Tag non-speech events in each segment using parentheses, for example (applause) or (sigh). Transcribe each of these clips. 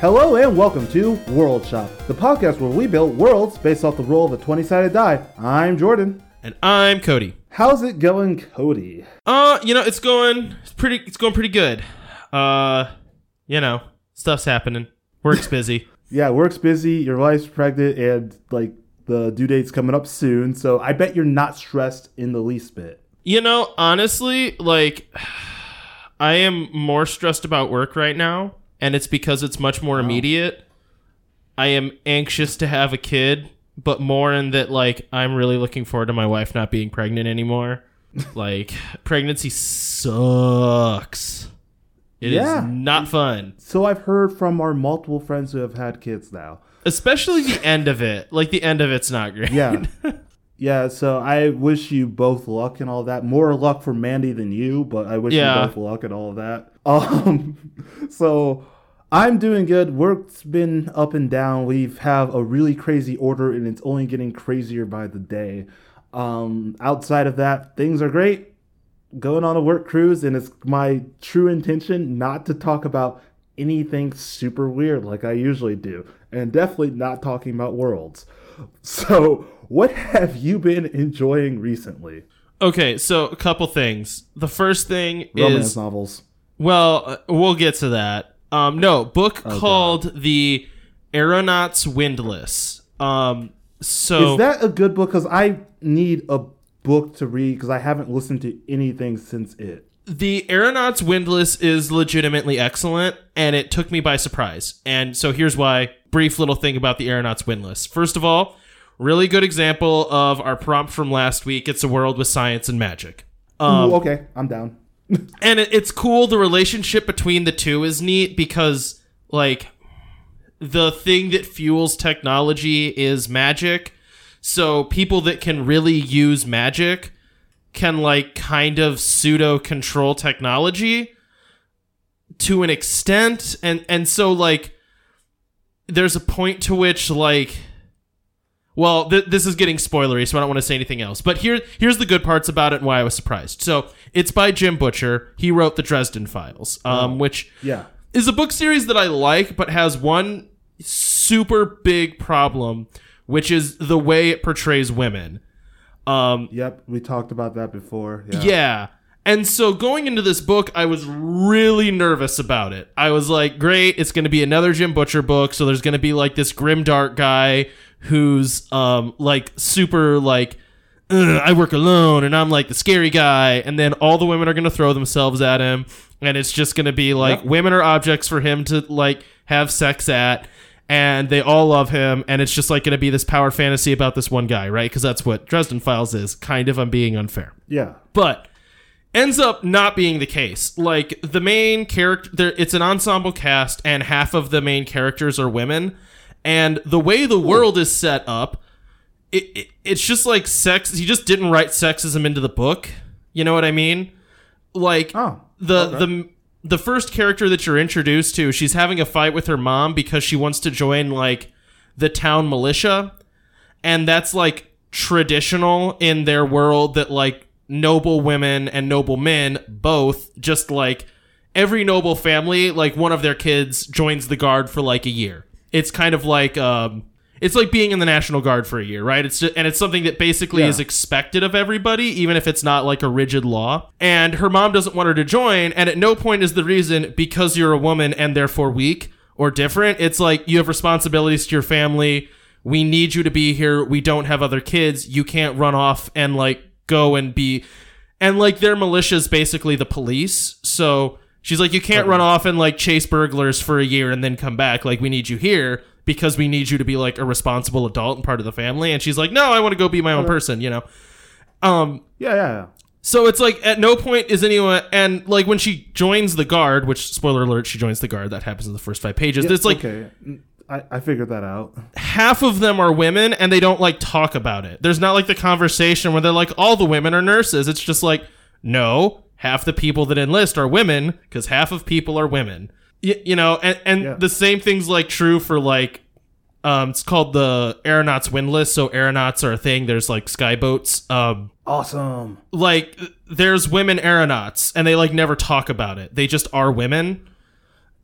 Hello and welcome to World Shop, the podcast where we build worlds based off the roll of a 20 sided die. I'm Jordan. And I'm Cody. How's it going, Cody? Uh, you know, it's going it's pretty it's going pretty good. Uh, you know, stuff's happening. Work's (laughs) busy. Yeah, work's busy, your wife's pregnant, and like the due date's coming up soon, so I bet you're not stressed in the least bit. you know, honestly, like (sighs) I am more stressed about work right now, and it's because it's much more oh. immediate. I am anxious to have a kid, but more in that like I'm really looking forward to my wife not being pregnant anymore. (laughs) like pregnancy sucks. It is Yeah. not fun. So I've heard from our multiple friends who have had kids now. Especially the end of it. Like the end of it's not great. Yeah. (laughs) yeah, so I wish you both luck and all that. More luck for Mandy than you, but I wish Yeah. you both luck and all of that. (laughs) Um so I'm doing good. Work's been up and down. We have a really crazy order and it's only getting crazier by the day. Um outside of that, things are great. Going on a work cruise and it's my true intention not to talk about anything super weird like I usually do, and definitely not talking about worlds. (laughs) So, what have you been enjoying recently? Okay, so a couple things. The first thing Romance is novels. well, uh, we'll get to that. Um, no, book called The Aeronauts Windlass. Um, so Is that a good book? Because I need a book to read because I haven't listened to anything since it. The Aeronauts Windlass is legitimately excellent, and it took me by surprise. And so here's why. Brief little thing about the Aeronauts Windlass. First of all, really good example of our prompt from last week. It's a world with science and magic. Um, Ooh, okay, I'm down. (laughs) and it, it's cool. The relationship between the two is neat because, like, the thing that fuels technology is magic. So people that can really use magic can like kind of pseudo control technology to an extent and and so like there's a point to which like well th- this is getting spoilery so i don't want to say anything else but here here's the good parts about it and why i was surprised so it's by jim butcher he wrote the dresden files um, which Yeah. is a book series that I like, but has one super big problem, which is the way it portrays women. Um, Yep, we talked about that before. Yeah. yeah. And so going into this book, I was really nervous about it. I was like, great, it's going to be another Jim Butcher book. So there's going to be like this grim dark guy who's um like super like I work alone and I'm like the scary guy and then all the women are going to throw themselves at him and it's just going to be like Yep. women are objects for him to like have sex at and they all love him and it's just like going to be this power fantasy about this one guy, right? Cuz that's what Dresden Files is. Kind of I'm being unfair Yeah. but ends up not being the case. Like the main character, there, it's an ensemble cast, and half of the main characters are women. And the way the world is set up, it, it it's just like sex. He just didn't write sexism into the book. You know what I mean? Like Oh, the okay. the the first character that you're introduced to, she's having a fight with her mom because she wants to join like the town militia, and that's like traditional in their world that like noble women and noble men both just like every noble family like one of their kids joins the guard for like a year. It's kind of like um it's like being in the National Guard for a year, right? It's just, and it's something that basically Yeah. is expected of everybody, even if it's not like a rigid law. And her mom doesn't want her to join, and at no point is the reason because you're a woman and therefore weak or different. It's like you have responsibilities to your family. We need you to be here. We don't have other kids. You can't run off and like go and be and like their militia is basically the police. So she's like, you can't run off and like chase burglars for a year and then come back. Like we need you here because we need you to be like a responsible adult and part of the family. And she's like, no, I want to go be my own person. You know. Um. Yeah, yeah, yeah. So it's like at no point is anyone and like when she joins the guard, which spoiler alert, she joins the guard. That happens in the first five pages. It's like okay. I, I figured that out. half of them are women and they don't like talk about it. There's not like the conversation where they're like, all the women are nurses. It's just like, no, half the people that enlist are women because half of people are women. Y- you know, and, and Yeah. the same thing's like true for like, um, it's called the aeronauts windlass. So aeronauts are a thing. There's like skyboats. Um, Awesome. like there's women aeronauts and they like never talk about it. They just are women.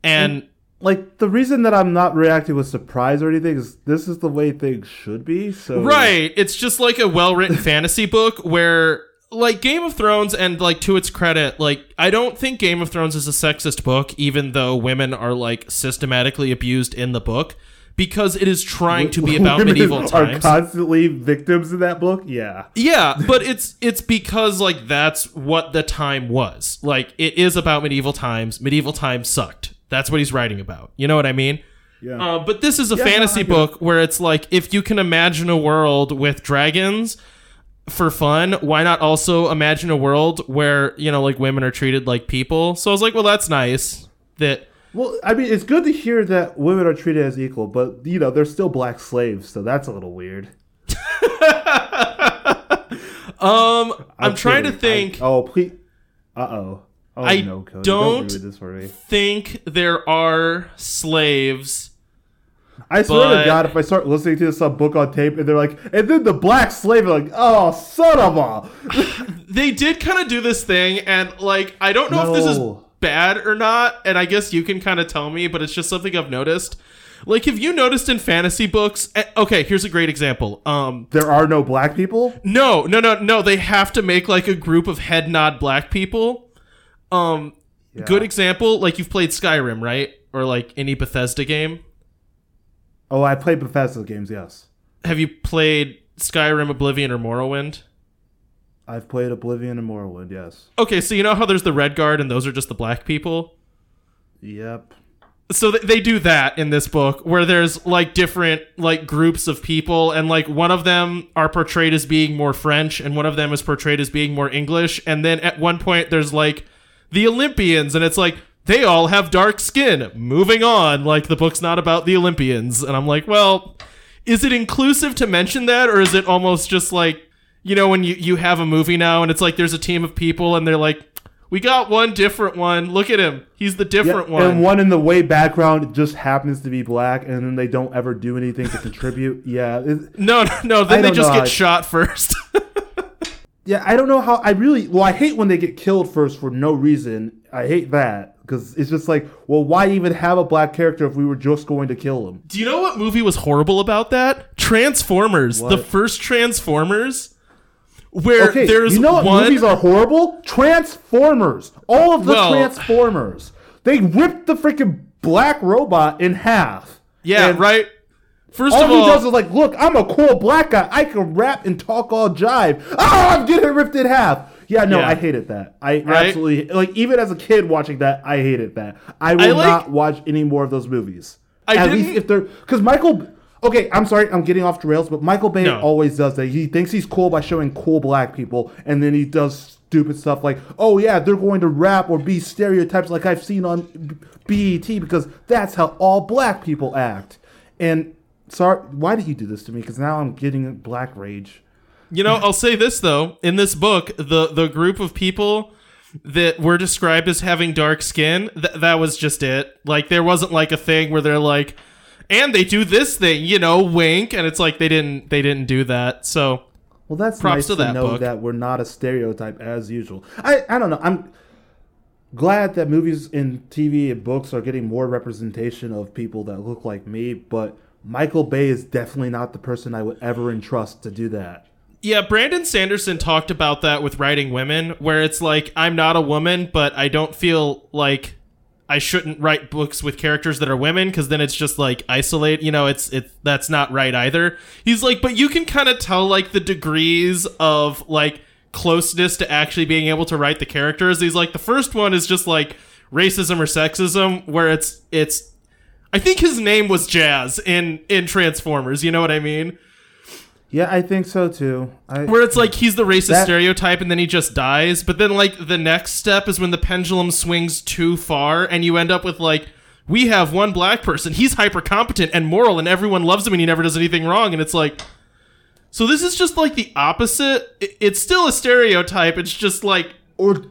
And like the reason that I'm not reacting with surprise or anything is this is the way things should be. So Right. It's just like a well written (laughs) fantasy book where like Game of Thrones and like to its credit, like I don't think Game of Thrones is a sexist book, even though women are like systematically abused in the book. Because it is trying to be about medieval are times. constantly victims in that book. Yeah, Yeah, but it's it's because like that's what the time was. Like it is about medieval times. Medieval times sucked. That's what he's writing about. You know what I mean? yeah. Uh, but this is a no, fantasy get book where it's like if you can imagine a world with dragons for fun, why not also imagine a world where you know like women are treated like people? So I was like, well, that's nice. That well, I mean, it's good to hear that women are treated as equal, but you know, they're still black slaves, so that's a little weird. (laughs) um, I'm, trying to think. I- oh, please. Uh oh. Oh I no, Cody. don't- ruin this for me. think there are slaves. I swear to God, if I start listening to some book on tape and they're like, and then the black slave, like, oh, son of a. (laughs) They did kind of do this thing, and like I don't know if this is bad or not, and I guess you can kind of tell me, but it's just something I've noticed. Like, have you noticed in fantasy books? eh, Okay, here's a great example. Um, There are no black people. no, no, no, no. They have to make like a group of head nod black people. Um, good example. Like you've played Skyrim, right? Or like any Bethesda game. Oh, I played Bethesda games. Yes, Have you played Skyrim, Oblivion, or Morrowind? I've played Oblivion and Morrowind. Yes. Okay, so you know how there's the Redguard, and those are just the black people. Yep. so th- they do that in this book where there's like different like groups of people and like one of them are portrayed as being more french and one of them is portrayed as being more english and then at one point there's like the olympians and it's like they all have dark skin moving on like the book's not about the olympians and i'm like well is it inclusive to mention that or is it almost just like you know when you, you have a movie now and it's like there's a team of people and they're like we got one different one look at him he's the Yeah, different one And one in the way background just happens to be black, and then they don't ever do anything to contribute. (laughs) Yeah. No, no, no. I Then they just get how- shot first. (laughs) Yeah, I don't know how. I really well, I hate when they get killed first for no reason. I hate that because it's just like, well, why even have a black character if we were just going to kill him? Do you know what movie was horrible about that? Transformers. The first Transformers, where Okay, there's you know what one. movies are horrible? Transformers. All of the Well- Transformers. They ripped the freaking black robot in half. yeah, And right. First All of he all, does is like, look, I'm a cool black guy. I can rap and talk all jive. Oh, I'm getting ripped in half. Yeah, no, Yeah. I hated that. I Right? absolutely like even as a kid watching that, I hated that. I will I like- not watch any more of those movies. I At least if they're because Michael. Okay, I'm sorry, I'm getting off the rails, but Michael Bay No. always does that. He thinks he's cool by showing cool black people, and then he does stupid stuff like, "Oh yeah, they're going to rap or be stereotypes like I've seen on BET because that's how all black people act." And sorry, why did you do this to me? Because now I'm getting black rage. You know, I'll say this though. In this book, the the group of people that were described as having dark skin, th- that was just it. Like there wasn't like a thing where they're like, and they do this thing, you know, wink, and it's like they didn't they didn't do that. So Well, that's Props nice to to, that know book. that we're not a stereotype as usual. I I don't know. I'm glad that movies and TV and books are getting more representation of people that look like me, but Michael Bay is definitely not the person I would ever entrust to do that. Yeah, Brandon Sanderson talked about that with writing women, where it's like, I'm not a woman, but I don't feel like I shouldn't write books with characters that are women, because then it's just like isolate, you know, it's it's that's not right either. He's like, but you can kind of tell like the degrees of like closeness to actually being able to write the characters. He's like, the first one is just like racism or sexism, where it's it's I think his name was Jazz in in Transformers, you know what I mean? Yeah, I think so too. I, where it's like he's the racist That- stereotype and then he just dies but then like the next step is when the pendulum swings too far and you end up with like we have one black person. He's hyper competent and moral and everyone loves him and he never does anything wrong and it's like so this is just like the opposite? It's still a stereotype. It's just like or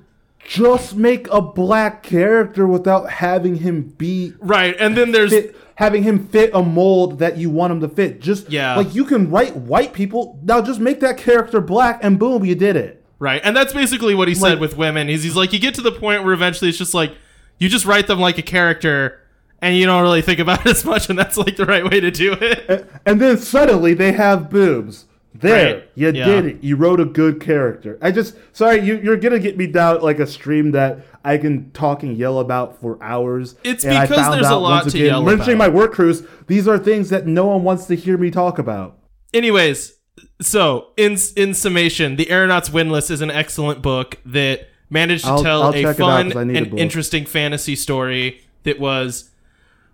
just make a black character without having him be right and then there's fit, having him fit a mold that you want him to fit. Just Yeah. like you can write white people. Now just make that character black, and boom, you did it. Right. And that's basically what he said Like- with women. Is he's like you get to the point where eventually it's just like you just write them like a character and you don't really think about (laughs) it as much, and that's like the right way to do it. and then suddenly they have boobs. There, Right. you Yeah. did it. You wrote a good character. I just sorry you, you're gonna get me down like a stream that I can talk and yell about for hours. It's and because there's a lot to again, yell mentioning about. my work crews. These are things that no one wants to hear me talk about. Anyways, so in in summation, The Aeronauts Windlass is an excellent book that managed to I'll- tell I'll a fun out fun 'cause I need a and interesting fantasy story that was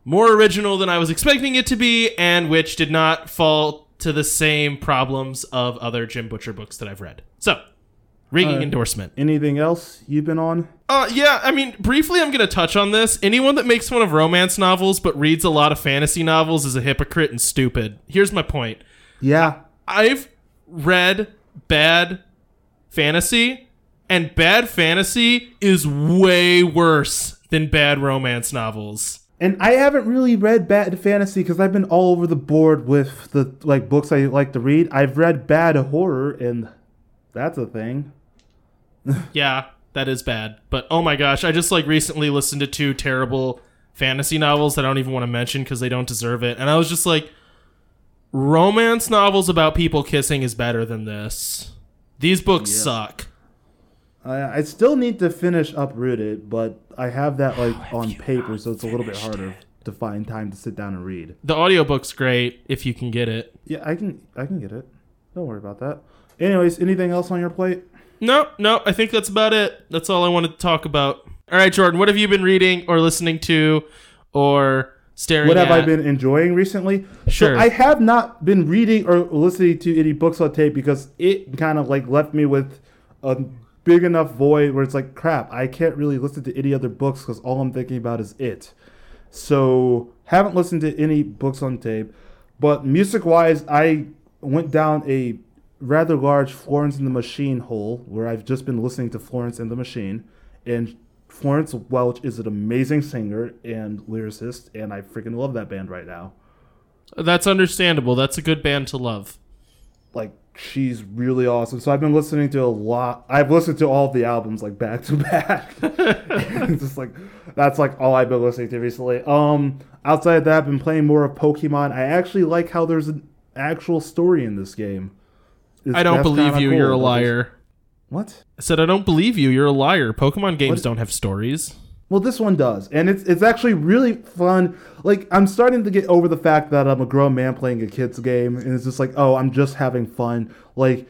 more original than I was expecting it to be, and which did not fall to the same problems of other Jim Butcher books that I've read. So, ringing Alright. endorsement. Anything else you've been on? Uh, yeah, I mean, briefly, I'm going to touch on this. Anyone that makes fun of romance novels but reads a lot of fantasy novels is a hypocrite and stupid. Here's my point. Yeah, I've read bad fantasy, and bad fantasy is way worse than bad romance novels. and I haven't really read bad fantasy because I've been all over the board with the like books I like to read. I've read bad horror, and that's a thing. (sighs) Yeah, that is bad. But oh my gosh, I just like recently listened to two terrible fantasy novels that I don't even want to mention because they don't deserve it. And I was just like, romance novels about people kissing is better than this. These books suck. I, I still need to finish Uprooted, but I have that like on paper, so it's a little bit harder to find time to sit down and read. The audiobook's great if you can get it. Yeah, I can I can get it. Don't worry about that. Anyways, anything else on your plate? No, no, I think that's about it. That's all I wanted to talk about. All right, Jordan, what have you been reading or listening to or staring at What have at? I been enjoying recently? Sure. So I have not been reading or listening to any books on tape because it kind of like left me with a big enough void where it's like crap. I can't really listen to any other books because all I'm thinking about is it. So haven't listened to any books on tape, but music wise, I went down a rather large Florence and the Machine hole where I've just been listening to Florence and the Machine, and Florence Welch is an amazing singer and lyricist, and I freaking love that band right now. That's understandable. That's a good band to love. Like she's really awesome. So I've been listening to a lot. I've listened to all the albums like back to back. (laughs) (laughs) just like that's like all I've been listening to recently. Um, outside of that, I've been playing more of Pokemon. I actually like how there's an actual story in this game. It's- I don't believe you. cool. You're a liar. What? I said I don't believe you. You're a liar. Pokemon games What? don't have stories. Well, this one does, and it's it's actually really fun. Like I'm starting to get over the fact that I'm a grown man playing a kid's game, and it's just like, oh, I'm just having fun. Like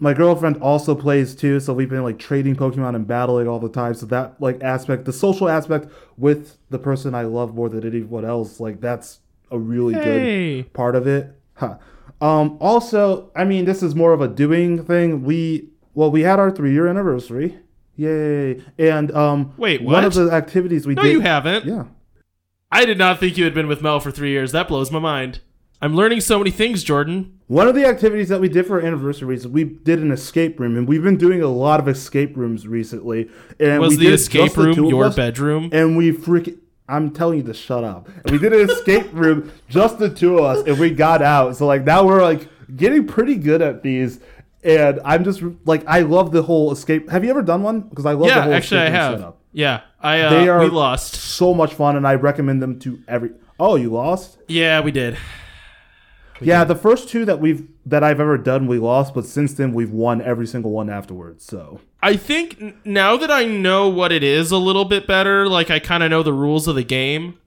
my girlfriend also plays too, so we've been like trading Pokemon and battling all the time. So that like aspect, the social aspect with the person I love more than anyone else, like that's a really Hey. good part of it. Huh. Um, also, I mean, this is more of a doing thing. We well, we had our three year anniversary. Yay! And um, Wait, One of the activities we No, did. you haven't. Yeah. I did not think you had been with Mel for three years. That blows my mind. I'm learning so many things, Jordan. One of the activities that we did for our anniversary is we did an escape room, and we've been doing a lot of escape rooms recently. And Was we the did escape the room two your bedroom? And we freaking. I'm telling you to shut up. And we did an escape (laughs) room, just the two of us, and we got out. So like now we're like getting pretty good at these. And I'm just like I love the whole escape. Have you ever done one? Because I love the yeah, whole actually, I escape room have. setup. Yeah, I uh, They are we lost. so much fun, and I recommend them to every. Oh, you lost? Yeah, we did. Yeah, the first two that we've that I've ever done, we lost, but since then we've won every single one afterwards. So I think now that I know what it is a little bit better, like I kind of know the rules of the game.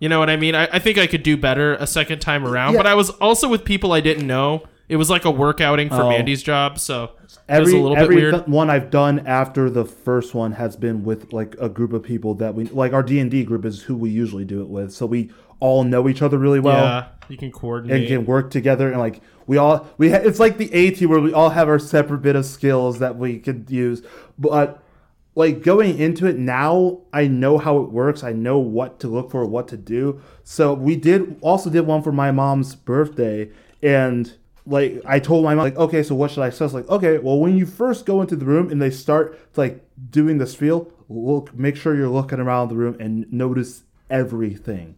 You know what I mean? I, I think I could do better a second time around. Yeah. But I was also with people I didn't know. It was like a work outing for Oh. Mandy's job, so it was every a little bit every weird. th- one I've done after the first one has been with like a group of people that we like. Our D and D group is who we usually do it with, so we all know each other really well. yeah, you can coordinate. And can work together and like we all we ha- it's like the A team where we all have our separate bit of skills that we could use. But like going into it now I know how it works. I know what to look for what to do. So we did also did one for my mom's birthday. And like I told my mom like okay so what should I say was like okay well when you first go into the room and they start like doing the spiel look make sure you're looking around the room and notice everything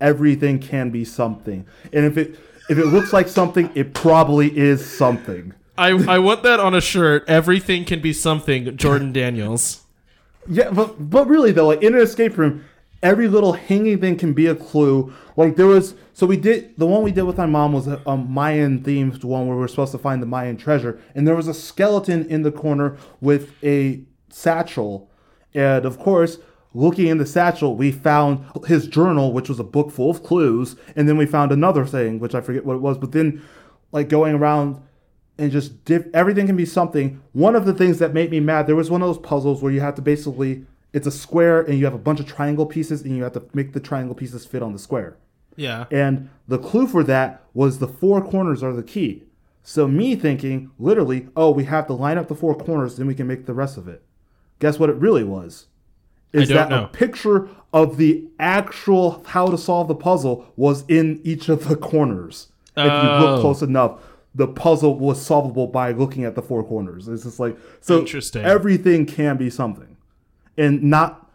everything can be something. And if it if it looks like something, it probably is something. I, I want that on a shirt. Everything can be something. Jordan (laughs) Daniels. Yeah, but but really though, like in an escape room, every little hanging thing can be a clue. Like there was, so we did the one we did with my mom was a, a Mayan themed one where we were supposed to find the Mayan treasure, and there was a skeleton in the corner with a satchel, and of course. Looking in the satchel, we found his journal, which was a book full of clues, and then we found another thing, which I forget what it was. But then, like going around and just diff- everything can be something. One of the things that made me mad, there was one of those puzzles where you have to basically it's a square and you have a bunch of triangle pieces and you have to make the triangle pieces fit on the square. Yeah. And the clue for that was the four corners are the key. So me thinking literally, oh, we have to line up the four corners, then we can make the rest of it. Guess what it really was? Is that know. a picture of the actual how to solve the puzzle was in each of the corners. If you Oh. look close enough, the puzzle was solvable by looking at the four corners. It's just like so Interesting. everything can be something. And not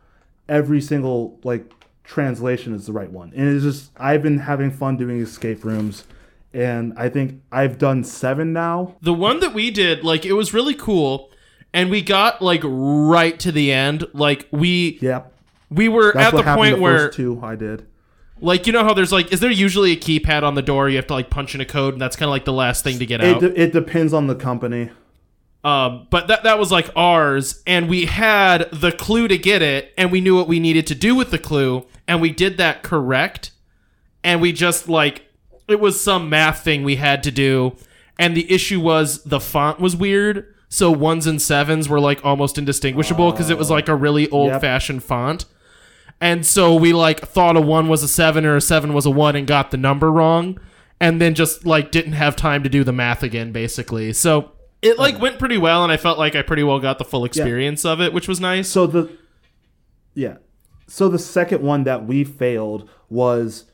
every single like translation is the right one. And it's just I've been having fun doing escape rooms and I think I've done 7 now. The one that we did, like, it was really cool, and we got like right to the end. Like we Yep. we were That's at the point the where two I did. like you know how there's like is there usually a keypad on the door you have to like punch in a code and that's kind of like the last thing to get It, out. de- it depends on the company. Um, but that that was like ours, and we had the clue to get it, and we knew what we needed to do with the clue, and we did that correct, and we just like it was some math thing we had to do, and the issue was the font was weird, so ones and sevens were like almost indistinguishable because it was like a really oh, old fashioned font. And so we like thought a one was a seven or a seven was a one and got the number wrong, and then just like didn't have time to do the math again, basically. So it like went pretty well, and I felt like I pretty well got the full experience of it, which was nice. So the yeah. So the second one that we failed was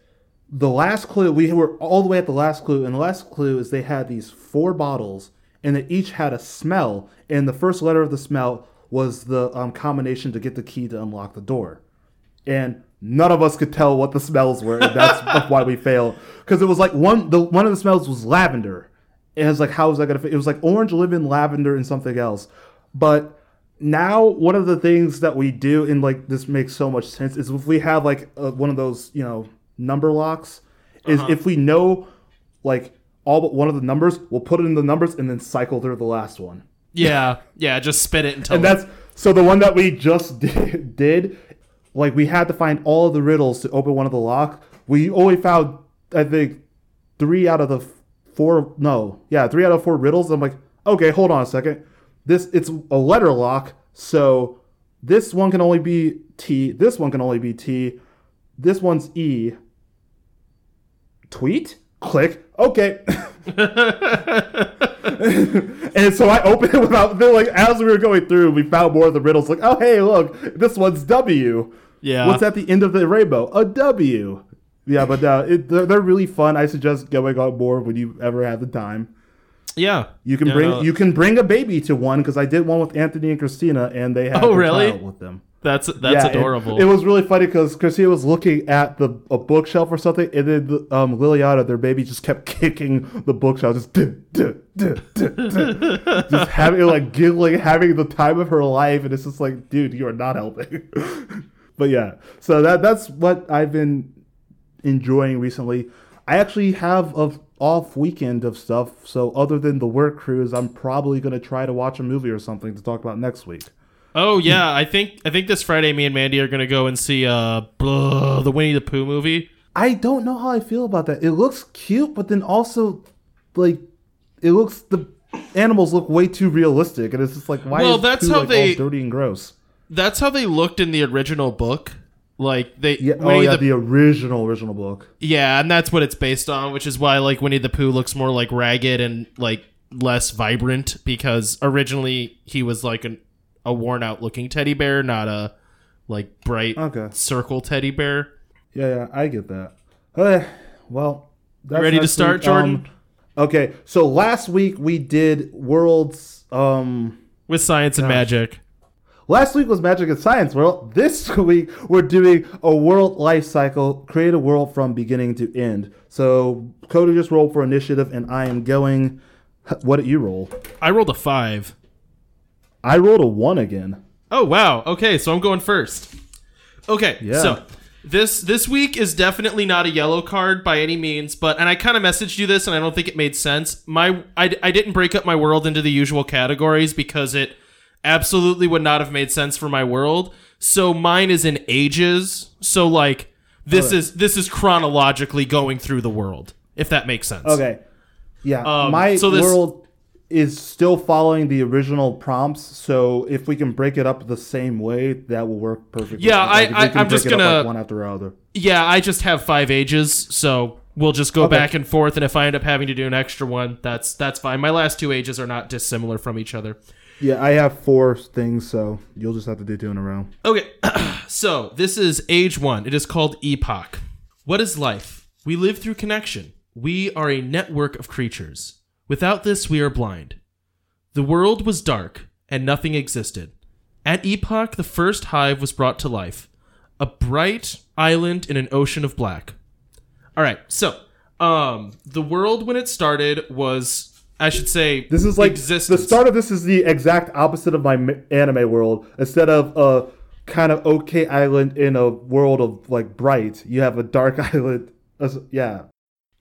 the last clue. We were all the way at the last clue, and the last clue is they had these four bottles, and they each had a smell, and the first letter of the smell was the um, combination to get the key to unlock the door, and none of us could tell what the smells were, and that's (laughs) why we failed. Because it was like one the one of the smells was lavender. And it's like, how was I gonna? Fit? It was like orange, lemon, lavender, and something else. But now one of the things that we do and like this makes so much sense is if we have like uh, one of those you know number locks is if we know like all but one of the numbers we'll put it in the numbers and then cycle through the last one. Yeah, yeah, just spit it until and that's so the one that we just did, (laughs) did like we had to find all of the riddles to open one of the lock. We only found i think three out of the four no yeah three out of four riddles. I'm like okay hold on a second. This it's a letter lock so this one can only be t this one can only be t this one's e. Tweet click okay (laughs) and so I opened it without then, like as we were going through, we found more of the riddles. Like, oh hey, look, this one's W. yeah. What's at the end of the rainbow? A W. Yeah, but uh, it, they're, they're really fun. I suggest going on more when you ever have the time. Yeah, You can Yeah, bring no, you can bring a baby to one because I did one with Anthony and Christina, and they had Oh, really? child with them. That's that's Yeah, adorable. It, was really funny because Christina was looking at the a bookshelf or something, and then the, um, Liliana, their baby, just kept (laughs) kicking the bookshelf, just duh, duh, duh. just (laughs) having like giggling, having the time of her life, and it's just like, dude, you are not helping. (laughs) but yeah, so that that's what I've been enjoying recently. I actually have a off weekend of stuff, so other than the work cruise, I'm probably gonna try to watch a movie or something to talk about next week. Oh yeah, I think I think this Friday, me and Mandy are gonna go and see uh blah, the Winnie the Pooh movie. I don't know how I feel about that. It looks cute, but then also, like, it looks the animals look way too realistic, and it's just like, why? Well, is that's Pooh, how like, they- dirty and gross. That's how they looked in the original book. Like they, Yeah. Oh yeah, the the original original book. Yeah, and that's what it's based on, which is why like Winnie the Pooh looks more like ragged and like less vibrant because originally he was like an, a worn out looking teddy bear, not a like bright Okay. circle teddy bear. Yeah, yeah, I get that. Okay, well, that's ready to start, week. Jordan? Um, okay, so last week we did worlds. Um, With science and magic. Last week was Magic and Science World. This (laughs) week we're doing a world life cycle, create a world from beginning to end. So Cody just rolled for initiative, and I am going. What did you roll? I rolled a five. I rolled a one again. Oh wow. Okay, so I'm going first. Okay, Yeah. so This this week is definitely not a yellow card by any means, but and I kind of messaged you this, and I don't think it made sense. My I, I didn't break up my world into the usual categories because it absolutely would not have made sense for my world. So mine is in ages. So like this Okay. is this is chronologically going through the world, if that makes sense. Okay. Yeah. Um, my so this- world is still following the original prompts, so if we can break it up the same way, that will work perfectly. Yeah, I, I, i'm just gonna- like, one after the other. Yeah, I just have five ages, so we'll just go Okay. back and forth. And if I end up having to do an extra one, that's that's fine. My last two ages are not dissimilar from each other. Yeah, I have four things, so you'll just have to do two in a row. Okay, (clears throat) so this is age one. It is called Epoch. What is life? We live through connection. We are a network of creatures. Without this, we are blind. The world was dark, and nothing existed. At Epoch, the first hive was brought to life a bright island in an ocean of black. All right, so um, the world when it started was, I should say, This is like existence. the start of this is the exact opposite of my anime world. Instead of a kind of okay island in a world of like bright, you have a dark (laughs) island. yeah,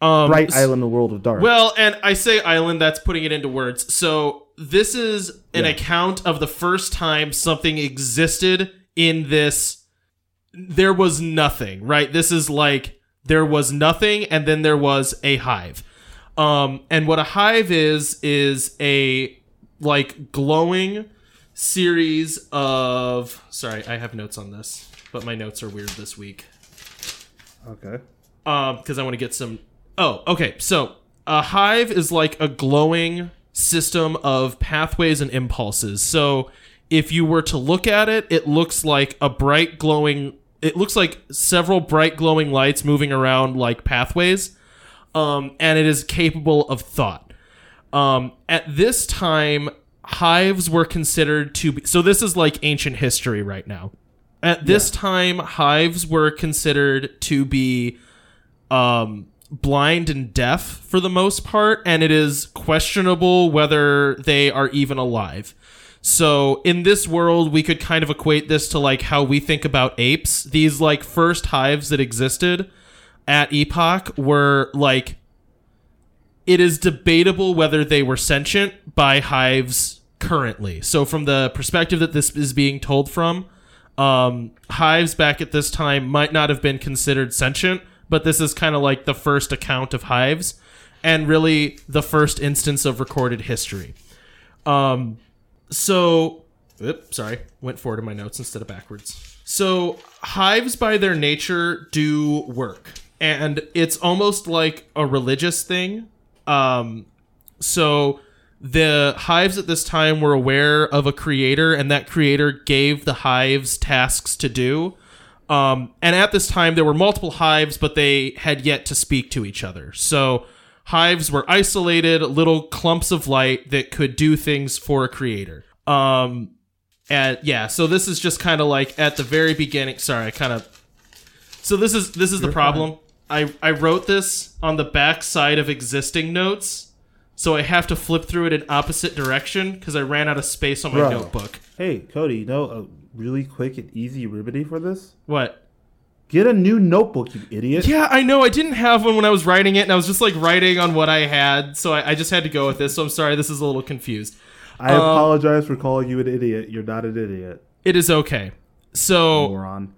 um, bright island the world of dark. Well, and I say island, that's putting it into words. So this is an Yeah. account of the first time something existed in this. There was nothing, right? This is like there was nothing, and then there was a hive. Um, and what a hive is is a like glowing series of. Sorry, I have notes on this, but my notes are weird this week okay. um because i want to get some oh okay. So a hive is like a glowing system of pathways and impulses. So if you were to look at it it looks like a bright glowing it looks like several bright glowing lights moving around like pathways um and it is capable of thought. Um at this time hives were considered to be so this is like ancient history right now. At this time hives were considered to be um, blind and deaf for the most part, and it is questionable whether they are even alive. So in this world, we could kind of equate this to like how we think about apes. These like first hives that existed at Epoch were like it is debatable whether they were sentient by hives currently. So from the perspective that this is being told from, um, hives back at this time might not have been considered sentient, but this is kind of like the first account of hives and really the first instance of recorded history. Um, so, oops, sorry, went forward in my notes instead of backwards. So, hives by their nature do work, and it's almost like a religious thing. Um, so, the hives at this time were aware of a creator, and that creator gave the hives tasks to do. Um, and at this time, there were multiple hives, but they had yet to speak to each other. So, hives were isolated, little clumps of light that could do things for a creator. Um, and yeah, so this is just kind of like at the very beginning. Sorry, I kind of. So this is this is the problem. I I wrote this on the back side of existing notes, so I have to flip through it in opposite direction because I ran out of space on my Bro. notebook. Hey, Cody, you know a really quick and easy remedy for this? What? Get a new notebook, you idiot. Yeah, I know. I didn't have one when I was writing it, and I was just like writing on what I had, so I, I just had to go with this. So I'm sorry, this is a little confused. I Um, apologize for calling you an idiot. You're not an idiot, It is okay. So moron.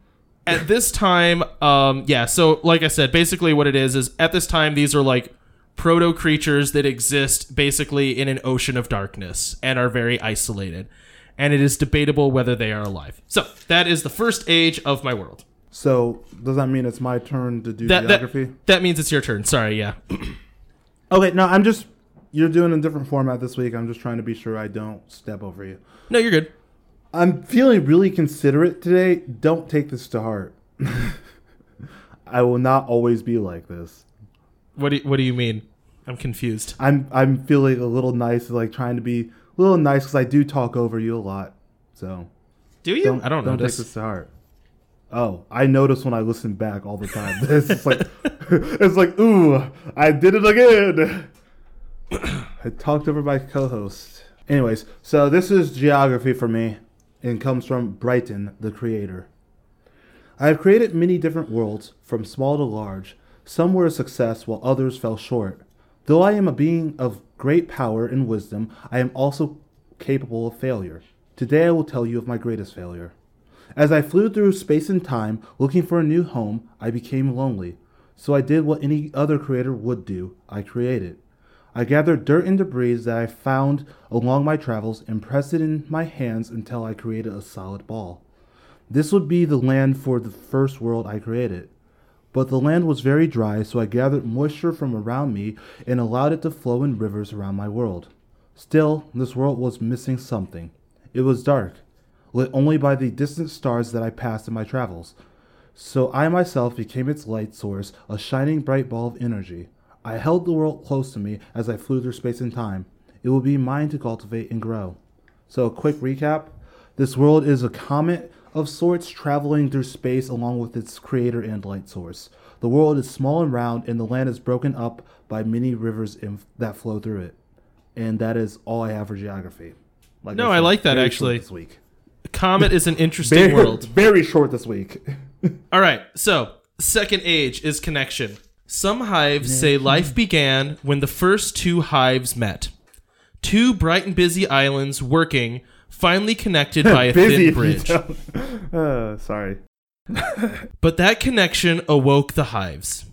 at this time, um, yeah. So like I said, basically what it is is at this time these are like proto creatures that exist basically in an ocean of darkness and are very isolated, and it is debatable whether they are alive. So that is the first age of my world. So does that mean it's my turn to do That geography? that, that means it's your turn. Sorry, yeah. (clears throat) Okay, no, I'm just you're doing a different format this week. I'm just trying to be sure I don't step over you. No, you're good. I'm feeling really considerate today. Don't take this to heart. (laughs) I will not always be like this. What do you, what do you mean? I'm confused. I'm I'm feeling a little nice, like trying to be little nice because I do talk over you a lot. So Do you? don't I don't don't notice. take this to heart. Oh, I notice when I listen back all the time. (laughs) It's like (laughs) it's like ooh, I did it again. (coughs) I talked over my co-host. Anyways, so this is geography for me, and comes from Brighton, the creator. I have created many different worlds, from small to large. Some were a success, while others fell short. Though I am a being of great power and wisdom, I am also capable of failure. Today I will tell you of my greatest failure. As I flew through space and time looking for a new home, I became lonely. So I did what any other creator would do I created. I gathered dirt and debris that I found along my travels and pressed it in my hands until I created a solid ball. This would be the land for the first world I created. But the land was very dry, so I gathered moisture from around me and allowed it to flow in rivers around my world. Still, this world was missing something. It was dark, lit only by the distant stars that I passed in my travels. So I myself became its light source, a shining bright ball of energy. I held the world close to me as I flew through space and time. It will be mine to cultivate and grow. So, a quick recap this world is a comet of sorts traveling through space along with its creator and light source. The world is small and round, and the land is broken up by many rivers in, that flow through it. And that is all I have for geography. Like no, I, I like that actually. This week, Comet is an (laughs) interesting very, world. Very short this week. (laughs) all right, so second age is connection. Some hives say life began when the first two hives met. Two bright and busy islands working, finally connected by a (laughs) thin bridge. (laughs) uh, sorry. (laughs) But that connection awoke the hives.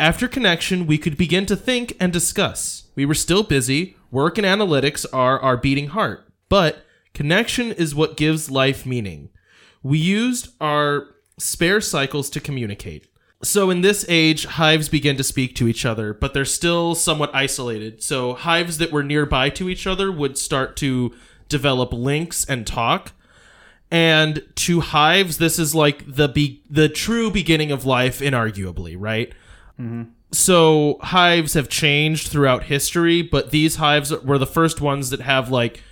After connection, we could begin to think and discuss. We were still busy. Work and analytics are our beating heart. But connection is what gives life meaning. We used our spare cycles to communicate. So in this age, hives begin to speak to each other, but they're still somewhat isolated. So hives that were nearby to each other would start to develop links and talk. And to hives, this is like the be- the true beginning of life, inarguably, right? Mm-hmm. So hives have changed throughout history, but these hives were the first ones that have like,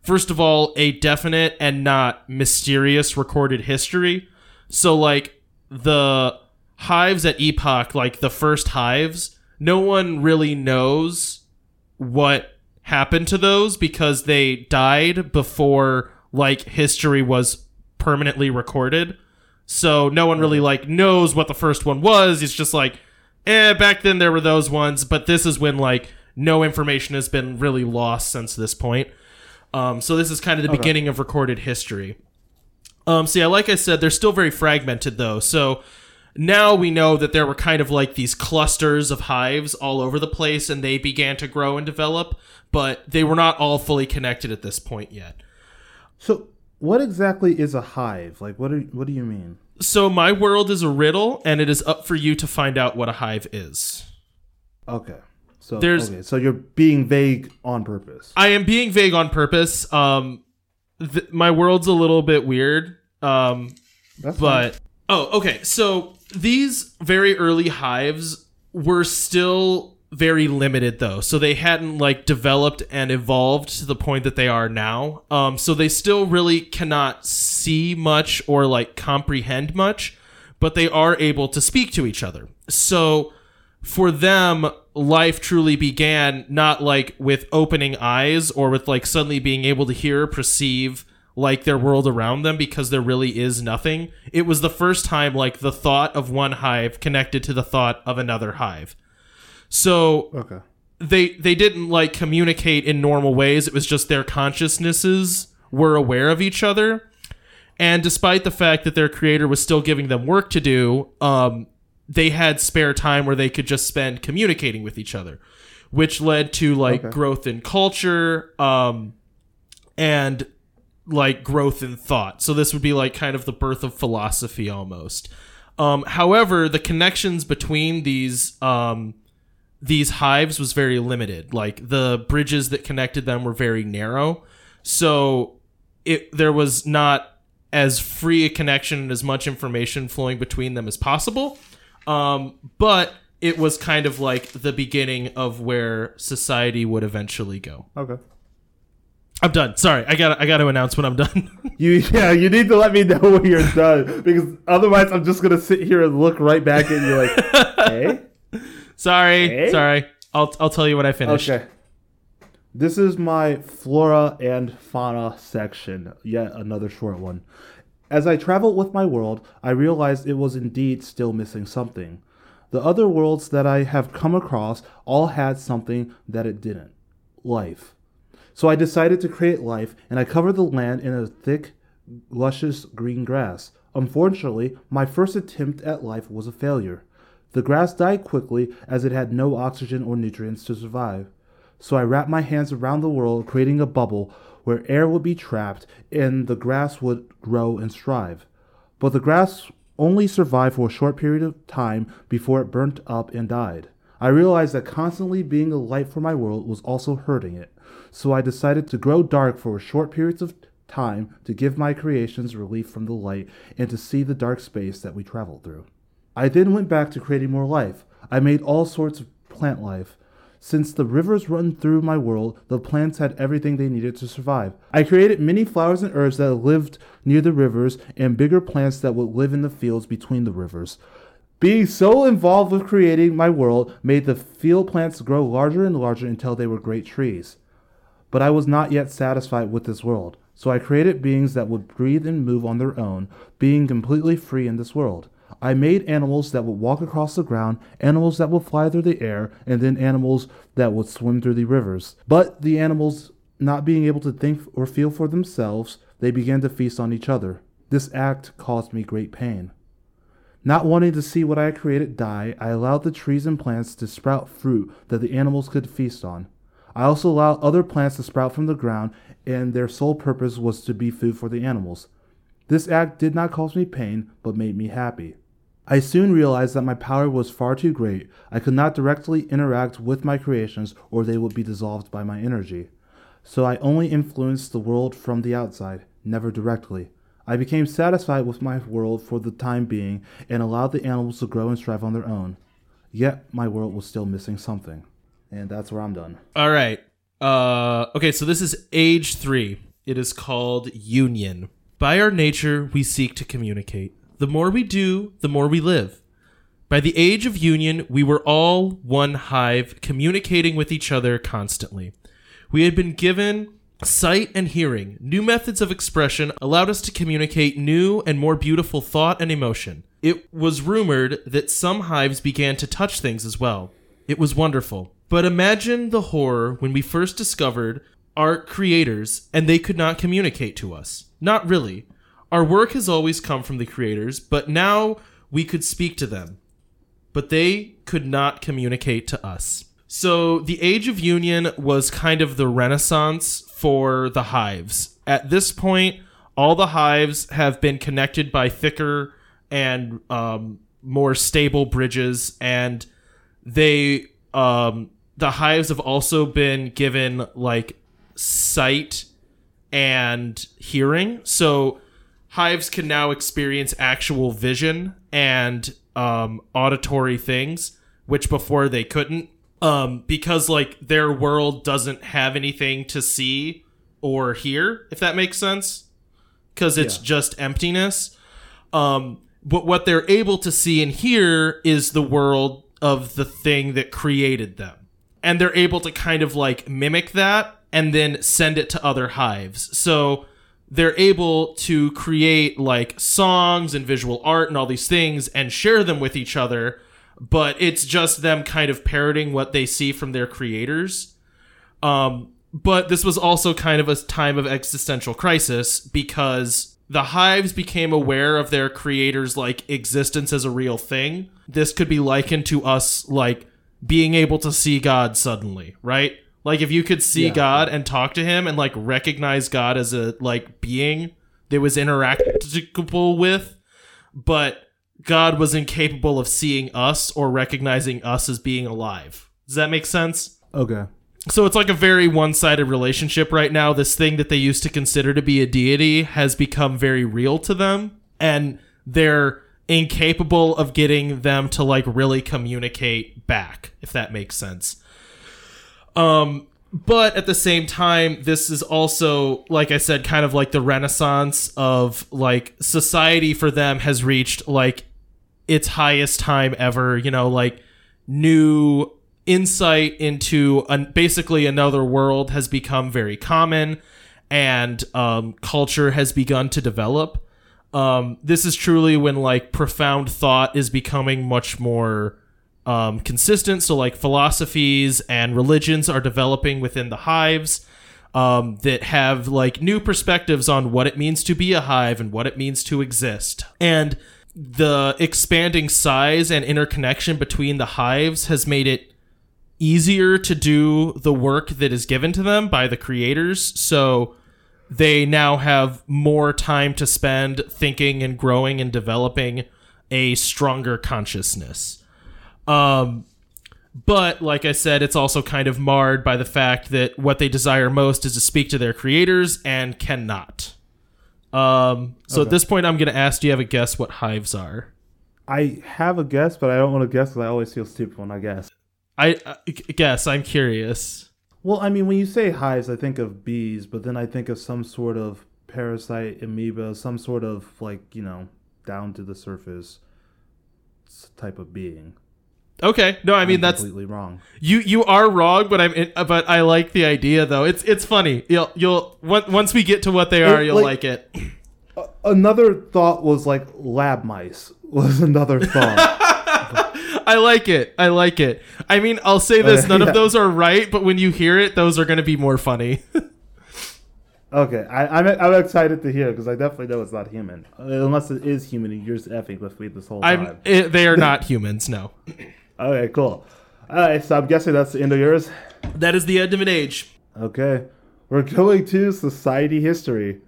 first of all, a definite and not mysterious recorded history. So like the hives at Epoch, like the first hives, no one really knows what happened to those because they died before like history was permanently recorded. So no one really like knows what the first one was. It's just like, eh, back then there were those ones, but this is when like no information has been really lost since this point. Um, so this is kind of the beginning of recorded history. Um, so yeah, like I said, they're still very fragmented though. So now we know that there were kind of like these clusters of hives all over the place, and they began to grow and develop, but they were not all fully connected at this point yet. So, what exactly is a hive? Like, what, are, what do you mean? So my world is a riddle, and it is up for you to find out what a hive is. Okay. So, There's- okay. so you're being vague on purpose. I am being vague on purpose. Um, th- my world's a little bit weird. Um, That's but oh, okay. So these very early hives were still very limited though. So they hadn't like developed and evolved to the point that they are now. Um, so they still really cannot see much or like comprehend much, but they are able to speak to each other. So for them, life truly began not like with opening eyes or with like suddenly being able to hear, perceive like their world around them because there really is nothing. It was the first time like the thought of one hive connected to the thought of another hive. So okay. they they didn't like communicate in normal ways. It was just their consciousnesses were aware of each other. And despite the fact that their creator was still giving them work to do, um, they had spare time where they could just spend communicating with each other, which led to like Okay. growth in culture um, and like growth in thought. So this would be like kind of the birth of philosophy almost. Um, however, the connections between these um, these hives was very limited. Like the bridges that connected them were very narrow, so it there was not as free a connection and as much information flowing between them as possible. Um, but it was kind of like the beginning of where society would eventually go. Okay. I'm done. Sorry, I got I got to announce when I'm done. (laughs) You yeah, you need to let me know when you're done because otherwise I'm just gonna sit here and look right back at you like, hey, (laughs) sorry, Hey? sorry. I'll I'll tell you when I finish. okay. This is my flora and fauna section. Yet another short one. As I traveled with my world, I realized it was indeed still missing something. The other worlds that I have come across all had something that it didn't life. So I decided to create life, and I covered the land in a thick, luscious green grass. Unfortunately, my first attempt at life was a failure. The grass died quickly as it had no oxygen or nutrients to survive. So I wrapped my hands around the world, creating a bubble where air would be trapped and the grass would grow and strive. But the grass only survived for a short period of time before it burnt up and died. I realized that constantly being a light for my world was also hurting it, so I decided to grow dark for short periods of time to give my creations relief from the light and to see the dark space that we traveled through. I then went back to creating more life. I made all sorts of plant life. Since the rivers run through my world, the plants had everything they needed to survive. I created many flowers and herbs that lived near the rivers and bigger plants that would live in the fields between the rivers. Being so involved with creating my world made the field plants grow larger and larger until they were great trees. But I was not yet satisfied with this world, so I created beings that would breathe and move on their own, being completely free in this world. I made animals that would walk across the ground, animals that would fly through the air, and then animals that would swim through the rivers. But the animals, not being able to think or feel for themselves, they began to feast on each other. This act caused me great pain. Not wanting to see what I had created die, I allowed the trees and plants to sprout fruit that the animals could feast on. I also allowed other plants to sprout from the ground, and their sole purpose was to be food for the animals. This act did not cause me pain, but made me happy. I soon realized that my power was far too great. I could not directly interact with my creations, or they would be dissolved by my energy. So I only influenced the world from the outside, never directly. I became satisfied with my world for the time being and allowed the animals to grow and strive on their own. Yet my world was still missing something. And that's where I'm done. All right. Uh, okay, so this is age three. It is called union. By our nature, we seek to communicate. The more we do, the more we live. By the age of union, we were all one hive, communicating with each other constantly. We had been given sight and hearing. New methods of expression allowed us to communicate new and more beautiful thought and emotion. It was rumored that some hives began to touch things as well. It was wonderful. But imagine the horror when we first discovered art creators and they could not communicate to us. Not really. Our work has always come from the creators, but now we could speak to them. But they could not communicate to us. So the Age of Union was kind of the renaissance for the hives. At this point, all the hives have been connected by thicker and um, more stable bridges, and they um, the hives have also been given like sight and hearing. So hives can now experience actual vision and um, auditory things, which before they couldn't. Um, because like their world doesn't have anything to see or hear, if that makes sense. Because it's Yeah. just emptiness. Um, but what they're able to see and hear is the world of the thing that created them. And they're able to kind of like mimic that and then send it to other hives. So they're able to create like songs and visual art and all these things and share them with each other, but it's just them kind of parroting what they see from their creators. Um, but this was also kind of a time of existential crisis because the hives became aware of their creators' like existence as a real thing. This could be likened to us like being able to see God suddenly, right? Like if you could see Yeah. God and talk to him and like recognize God as a like being that was interactable with, but God was incapable of seeing us or recognizing us as being alive. Does that make sense? Okay. So it's like a very one-sided relationship right now. This thing that they used to consider to be a deity has become very real to them and they're incapable of getting them to like really communicate back, if that makes sense. Um but at the same time, this is also, like I said, kind of like the renaissance of like society for them has reached like its highest time ever. You know, like new insight into an, basically another world has become very common, and um, culture has begun to develop. Um, this is truly when like profound thought is becoming much more um, consistent. So like philosophies and religions are developing within the hives um, that have like new perspectives on what it means to be a hive and what it means to exist. And the expanding size and interconnection between the hives has made it easier to do the work that is given to them by the creators. So they now have more time to spend thinking and growing and developing a stronger consciousness. Um, but like I said, it's also kind of marred by the fact that what they desire most is to speak to their creators and cannot. Um, so at this point, I'm going to ask: Do you have a guess what hives are? I have a guess, but I don't want to guess because I always feel stupid when I guess. I uh, guess I'm curious. Well, I mean, when you say hives, I think of bees, but then I think of some sort of parasite, amoeba, some sort of like you know down to the surface type of being. Okay, no, I mean I'm that's completely wrong. you. You are wrong, but I'm. Uh, but I like the idea though. It's it's funny. You'll you'll once we get to what they are, It, you'll like- like it. (clears throat) Another thought was like lab mice (laughs) was another thought. (laughs) I like it. I like it. I mean, I'll say this: Uh, none yeah. of those are right, but when you hear it, those are going to be more funny. (laughs) okay, I, I'm I'm excited to hear because I definitely know it's not human, Uh, unless it is human. and You're just effing with me this whole time. I'm. It, they are not (laughs) humans. No, Okay, cool. All right, so I'm guessing that's the end of yours. that is the end of an age. Okay, we're going to society history.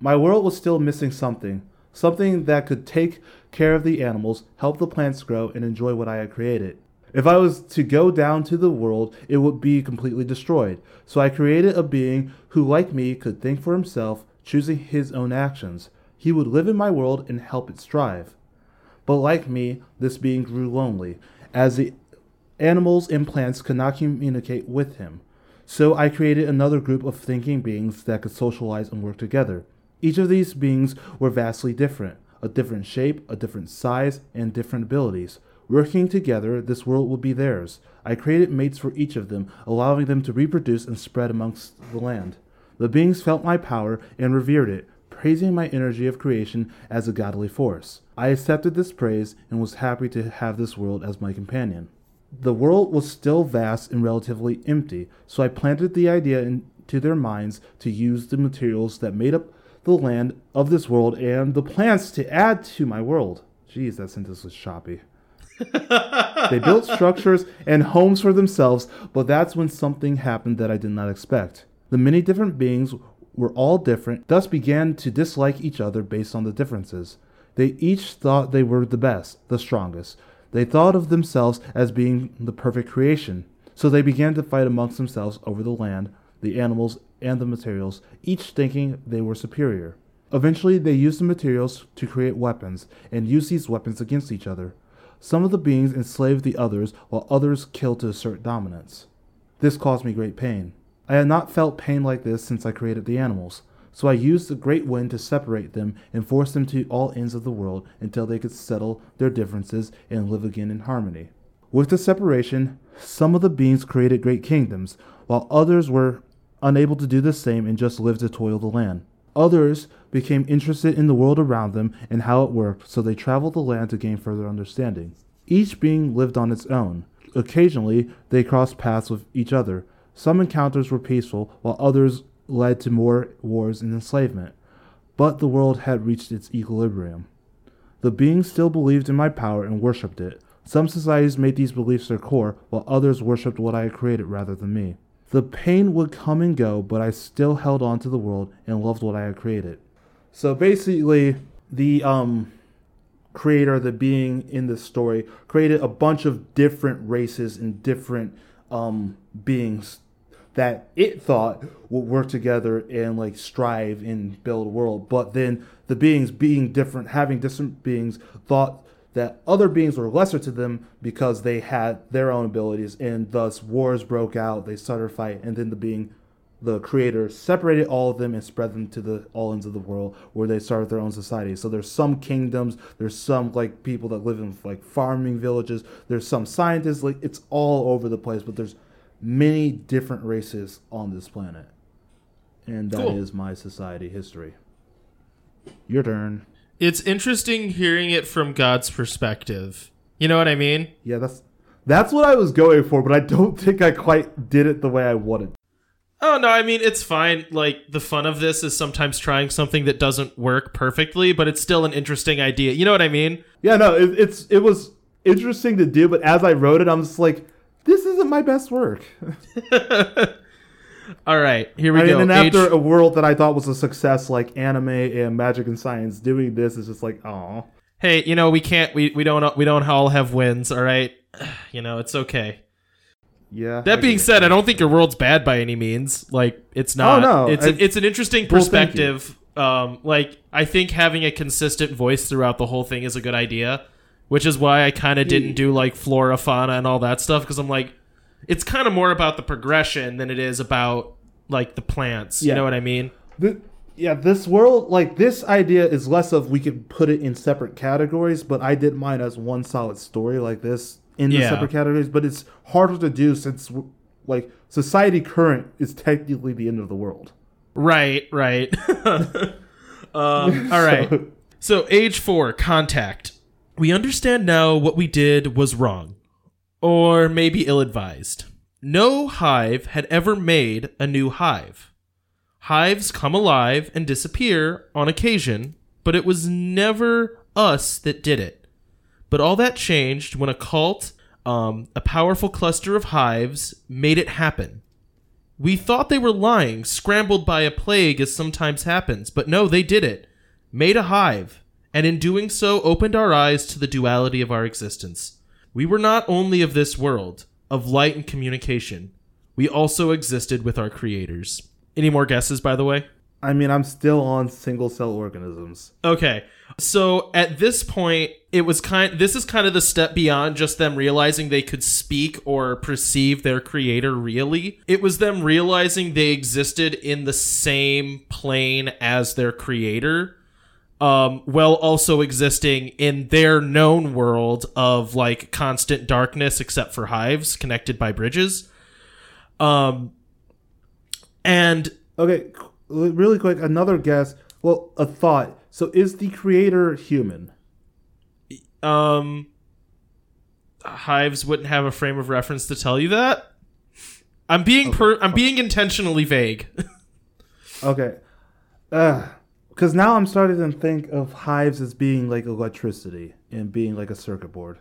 My world was still missing something. Something that could take care of the animals, help the plants grow, and enjoy what I had created. If I was to go down to the world, it would be completely destroyed. So I created a being who, like me, could think for himself, choosing his own actions. He would live in my world and help it strive. But like me, this being grew lonely, as the animals and plants could not communicate with him. So I created another group of thinking beings that could socialize and work together. Each of these beings were vastly different, a different shape, a different size, and different abilities. Working together, this world would be theirs. I created mates for each of them, allowing them to reproduce and spread amongst the land. The beings felt my power and revered it, praising my energy of creation as a godly force. I accepted this praise and was happy to have this world as my companion. The world was still vast and relatively empty, so I planted the idea into their minds to use the materials that made up the land of this world and the plants to add to my world. Jeez, that sentence was choppy. (laughs) they built structures and homes for themselves, but that's when something happened that I did not expect. The many different beings were all different, thus began to dislike each other based on the differences. They each thought they were the best, the strongest. They thought of themselves as being the perfect creation. So they began to fight amongst themselves over the land, the animals, and the materials, each thinking they were superior. Eventually, they used the materials to create weapons and used these weapons against each other. Some of the beings enslaved the others, while others killed to assert dominance. This caused me great pain. I had not felt pain like this since I created the animals, so I used the great wind to separate them and force them to all ends of the world until they could settle their differences and live again in harmony. With the separation, some of the beings created great kingdoms, while others were unable to do the same and just lived to toil the land. Others became interested in the world around them and how it worked, so they traveled the land to gain further understanding. Each being lived on its own. Occasionally, they crossed paths with each other. Some encounters were peaceful, while others led to more wars and enslavement. But the world had reached its equilibrium. The beings still believed in my power and worshipped it. Some societies made these beliefs their core, while others worshipped what I had created rather than me. The pain would come and go, but I still held on to the world and loved what I had created. So basically, the um, creator, the being in this story, created a bunch of different races and different um, beings that it thought would work together and like strive and build a world. But then the beings being different, having different beings, thought that other beings were lesser to them because they had their own abilities, and thus wars broke out. They started a fight, and then the being, the creator, separated all of them and spread them to the all ends of the world, where they started their own society. So there's some kingdoms, there's some like people that live in like farming villages, there's some scientists, like it's all over the place. But there's many different races on this planet, and that is Cool. my society history. Your turn. It's interesting hearing it from God's perspective. You know what I mean? Yeah, that's that's what I was going for, but I don't (laughs) think I quite did it the way I wanted. Oh no, I mean it's fine. Like the fun of this is sometimes trying something that doesn't work perfectly, but it's still an interesting idea. You know what I mean? Yeah, no, it, it's it was interesting to do, but as I wrote it, I'm just like, this isn't my best work. (laughs) All right, here we I go. mean, and after Age- a world that I thought was a success, like anime and magic and science, doing this is just like, oh, hey, you know we can't. We we don't we don't all have wins. All right, (sighs) you know it's okay. yeah. That I being said, I don't think your world's bad by any means. Like it's not. Oh, no, it's I- a, it's an interesting Well, perspective. um, like I think having a consistent voice throughout the whole thing is a good idea, which is why I kind of didn't do like flora, fauna, and all that stuff because I'm like, it's kind of more about the progression than it is about like the plants. You know what I mean? The, yeah, this world, like this idea, is less of we could put it in separate categories, but I did mine as one solid story like this in the Yeah. separate categories. But it's harder to do since, like, society current is technically the end of the world. Right, right. (laughs) um, (laughs) all right. So- So, age four, contact. We understand now what we did was wrong, or maybe ill advised. No hive had ever made a new hive. Hives come alive and disappear on occasion, but it was never us that did it. But all that changed when a cult, um, a powerful cluster of hives, made it happen. We thought they were lying, scrambled by a plague as sometimes happens, but no, they did it. Made a hive, and in doing so opened our eyes to the duality of our existence. We were not only of this world, of light and communication, we also existed with our creators. Any more guesses, by the way? I mean, I'm still on single cell organisms. Okay. So at this point, it was kind this is kind of the step beyond just them realizing they could speak or perceive their creator really. It was them realizing they existed in the same plane as their creator. Um, while also existing in their known world of like constant darkness except for hives connected by bridges. Um and Okay, really quick, another guess. Well, a thought. So, is the creator human? Um, hives wouldn't have a frame of reference to tell you that. I'm being per- I'm being intentionally vague. (laughs) Okay. Because now I'm starting to think of hives as being like electricity and being like a circuit board.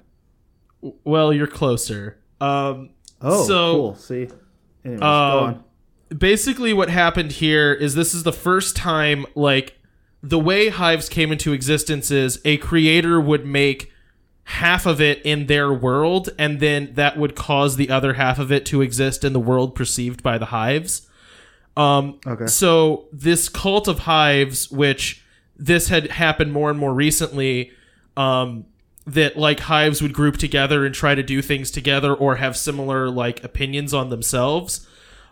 well, you're closer. Um, Oh, So, cool. See? Anyways, go um, on. basically what happened here is this is the first time like the way hives came into existence is a creator would make half of it in their world and then that would cause the other half of it to exist in the world perceived by the hives um Okay. so this cult of hives which this had happened more and more recently um that like hives would group together and try to do things together or have similar like opinions on themselves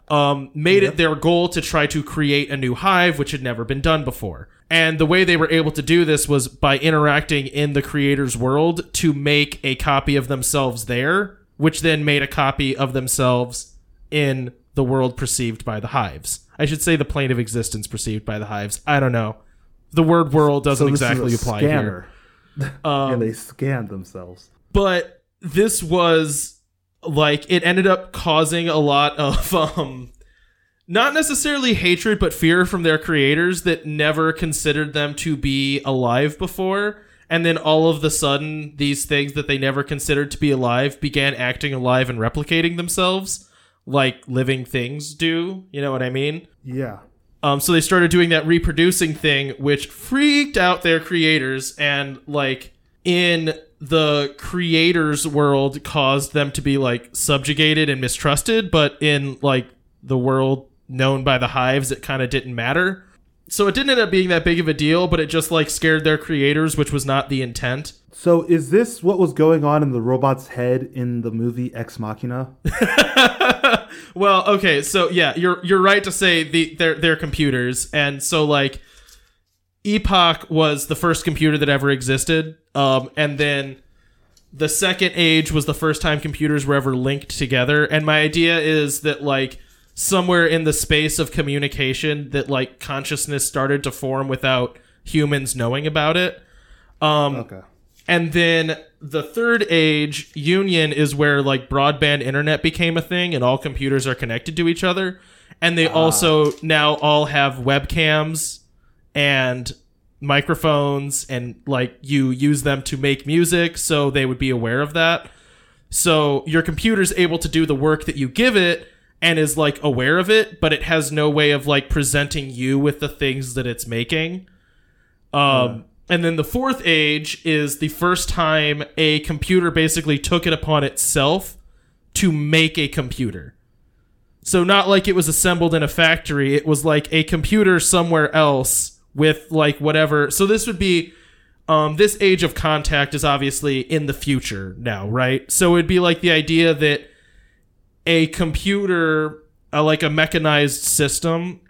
um, made it their goal to try to create a new hive, which had never been done before. And the way they were able to do this was by interacting in the creator's world to make a copy of themselves there, which then made a copy of themselves in the world perceived by the hives. I should say the plane of existence perceived by the hives. I don't know. The word world doesn't So this is a exactly apply here. (laughs) Um, and they scanned themselves. but this was like it ended up causing a lot of um not necessarily hatred but fear from their creators that never considered them to be alive before and then all of the sudden these things that they never considered to be alive began acting alive and replicating themselves like living things do you know what i mean Yeah. um, so they started doing that reproducing thing, which freaked out their creators, and like in the creators' world, caused them to be like subjugated and mistrusted. But in like the world known by the hives, it kind of didn't matter. So it didn't end up being that big of a deal, but it just like scared their creators, which was not the intent. So is this what was going on in the robot's head in the movie Ex Machina? (laughs) (laughs) well, okay, so yeah, you're you're right to say the they're they're computers, and so like Epoch was the first computer that ever existed, um, and then the second age was the first time computers were ever linked together. And my idea is that like somewhere in the space of communication, that like consciousness started to form without humans knowing about it. Um, Okay. and then the third age, Union, is where like broadband internet became a thing and all computers are connected to each other. And they also now all have webcams and microphones and like you use them to make music. So they would be aware of that. So your computer's able to do the work that you give it and is like aware of it, but it has no way of like presenting you with the things that it's making. Um, and then the fourth age is the first time a computer basically took it upon itself to make a computer. So not like it was assembled in a factory, it was like a computer somewhere else with like whatever. So this would be um, this age of contact is obviously in the future now, right? So it'd be like the idea that a computer, uh, like a mechanized system,